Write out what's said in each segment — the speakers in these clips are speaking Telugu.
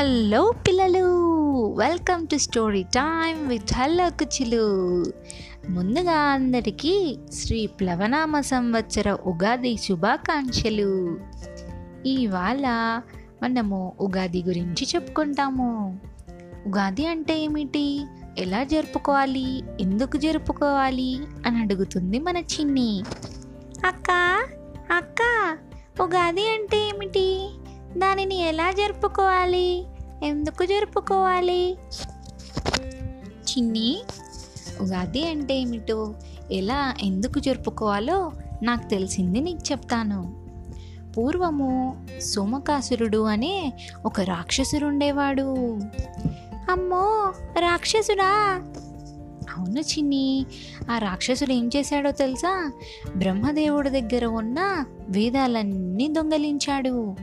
హలో పిల్లలు welcome to story time with hello కుచిలు. ముందుగా అందరికీ శ్రీ ప్లవనామ సంవత్సర ఉగాది శుభాకాంక్షలు. ఇవాళ మనము ఉగాది గురించి చెప్పుకుంటాము. ఉగాది అంటే ఏమిటి? ఎలా జరుపుకోవాలి? ఎందుకు జరుపుకోవాలి? అని అడుగుతుంది మన చిన్ని. అక్క అక్క ఉగాది అంటే ఏమిటి? దానిని ఎలా జరుపుకోవాలి? ఎందుకు జరుపుకోవాలి? చిన్ని ఉగాది అంటే ఏమిటో? ఎలా ఎందుకు జరుపుకోవాలో నాకు తెలిసింది నీకు చెప్తాను. పూర్వము సోమకాసురుడు అనే ఒక రాక్షసుడు ఉండేవాడు. అమ్మో రాక్షసుడా? అవును చిన్ని. ఆ రాక్షసుడు ఏం చేశాడో తెలుసా? బ్రహ్మదేవుడి దగ్గర ఉన్న వేదాలన్నీ దొంగలించాడు.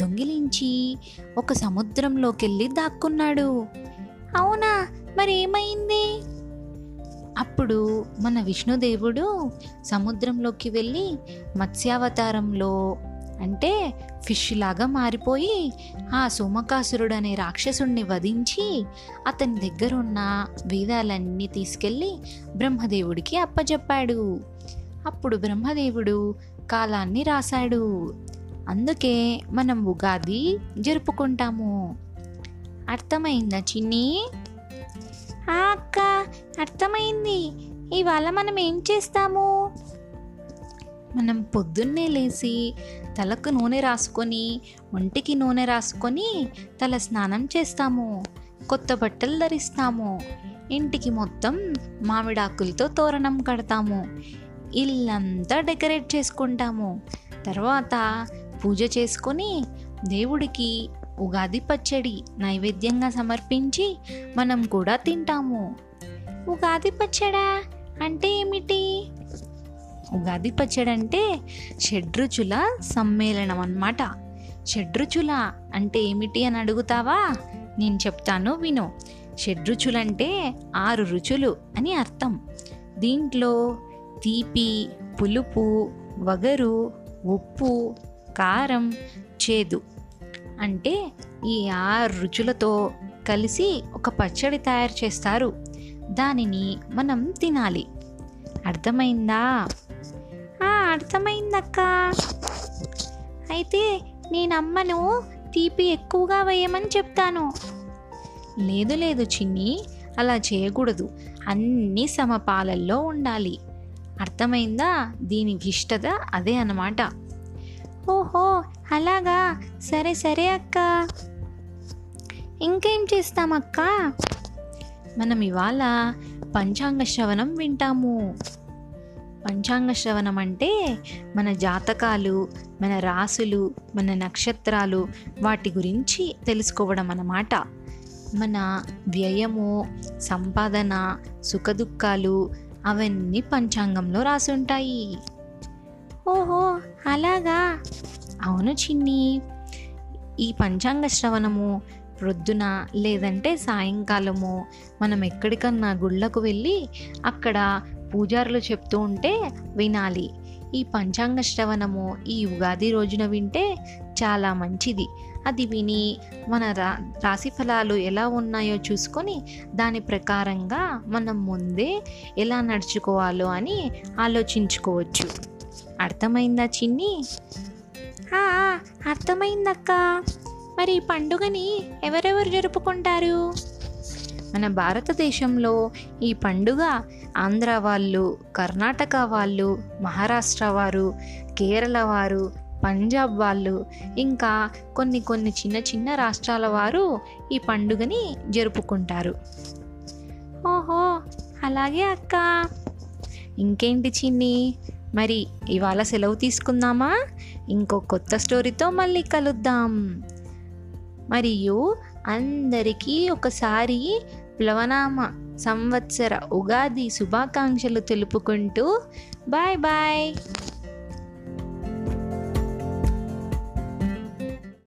దొంగిలించి ఒక సముద్రంలోకి వెళ్ళి దాక్కున్నాడు. అవునా? మరి ఏమైంది అప్పుడు మన విష్ణుదేవుడు సముద్రంలోకి వెళ్ళి మత్స్యావతారంలో అంటే ఫిష్ లాగా మారిపోయి ఆ సోమకాసురుడు అనే రాక్షసుణ్ణి వధించి అతని దగ్గర ఉన్న వేదాలన్నీ తీసుకెళ్ళి బ్రహ్మదేవుడికి అప్పచెప్పాడు అప్పుడు బ్రహ్మదేవుడు కాలాన్ని రాశాడు. అందుకే మనం ఉగాది జరుపుకుంటాము. అర్థమైందా చిన్ని? ఆ అక్క అర్థమైంది. ఇవాళ మనం ఏం చేస్తాము? మనం పొద్దున్నే లేచి తలకు నూనె రాసుకొని ఒంటికి నూనె రాసుకొని తల స్నానం చేస్తాము. కొత్త బట్టలు ధరిస్తాము. ఇంటికి మొత్తం మామిడాకులతో తోరణం కడతాము. ఇల్లంతా డెకరేట్ చేసుకుంటాము. తర్వాత పూజ చేసుకొని దేవుడికి ఉగాది పచ్చడి నైవేద్యంగా సమర్పించి మనం కూడా తింటాము. ఉగాది పచ్చడా అంటే ఏమిటి? ఉగాది పచ్చడి అంటే షడ్రుచుల సమ్మేళనం అన్నమాట. షడ్రుచుల అంటే ఏమిటి అని అడుగుతావా? నేను చెప్తాను విను. షడ్రుచులంటే ఆరు రుచులు అని అర్థం. దీంట్లో తీపి పులుపు వగరు ఉప్పు కారం చేదు అంటే ఈ ఆరు రుచులతో కలిసి ఒక పచ్చడి తయారు చేస్తారు. దానిని మనం తినాలి. అర్థమైందా? అర్థమైందక్క. అయితే నేను అమ్మను తీపి ఎక్కువగా వేయమని చెప్తాను. లేదు లేదు చిన్ని అలా చేయకూడదు. అన్ని సమపాలల్లో ఉండాలి. అర్థమైందా? దీని విష్టత అదే అన్నమాట. ఓహో అలాగా? సరే సరే అక్క. ఇంకేం చేస్తామక్క? మనం ఇవాళ పంచాంగ శ్రవణం వింటాము. పంచాంగ శ్రవణం అంటే మన జాతకాలు మన రాసులు మన నక్షత్రాలు వాటి గురించి తెలుసుకోవడం అన్నమాట. మన వ్యయము సంపాదన సుఖదుఖాలు అవన్నీ పంచాంగంలో రాసుంటాయి. ఓహో అలాగా? అవును చిన్ని. ఈ పంచాంగ శ్రవణము ప్రొద్దున లేదంటే సాయంకాలము మనం ఎక్కడికన్నా గుళ్ళకు వెళ్ళి అక్కడ పూజారులు చెప్తూ ఉంటే వినాలి. ఈ పంచాంగ శ్రవణము ఈ ఉగాది రోజున వింటే చాలా మంచిది. అది విని మన రా రాశి ఫలాలు ఎలా ఉన్నాయో చూసుకొని దాని ప్రకారంగా మనం ముందే ఎలా నడుచుకోవాలో అని ఆలోచించుకోవచ్చు. అర్థమైందా చిన్ని? అర్థమైందక్క. మరి ఈ పండుగని ఎవరెవరు జరుపుకుంటారు? మన భారతదేశంలో ఈ పండుగ ఆంధ్ర వాళ్ళు కర్ణాటక వాళ్ళు మహారాష్ట్ర వారు కేరళ వారు పంజాబ్ వాళ్ళు ఇంకా కొన్ని కొన్ని చిన్న చిన్న రాష్ట్రాల వారు ఈ పండుగని జరుపుకుంటారు. ఓహో అలాగే అక్క. ఇంకేంటి చిన్ని? మరి ఇవాళ సెలవు తీసుకుందామా? ఇంకో కొత్త స్టోరీతో మళ్ళీ కలుద్దాం. మరియు అందరికీ ఒకసారి ప్లవనామ. సంవత్సర ఉగాది శుభాకాంక్షలు తెలుపుకుంటూ బాయ్ బాయ్.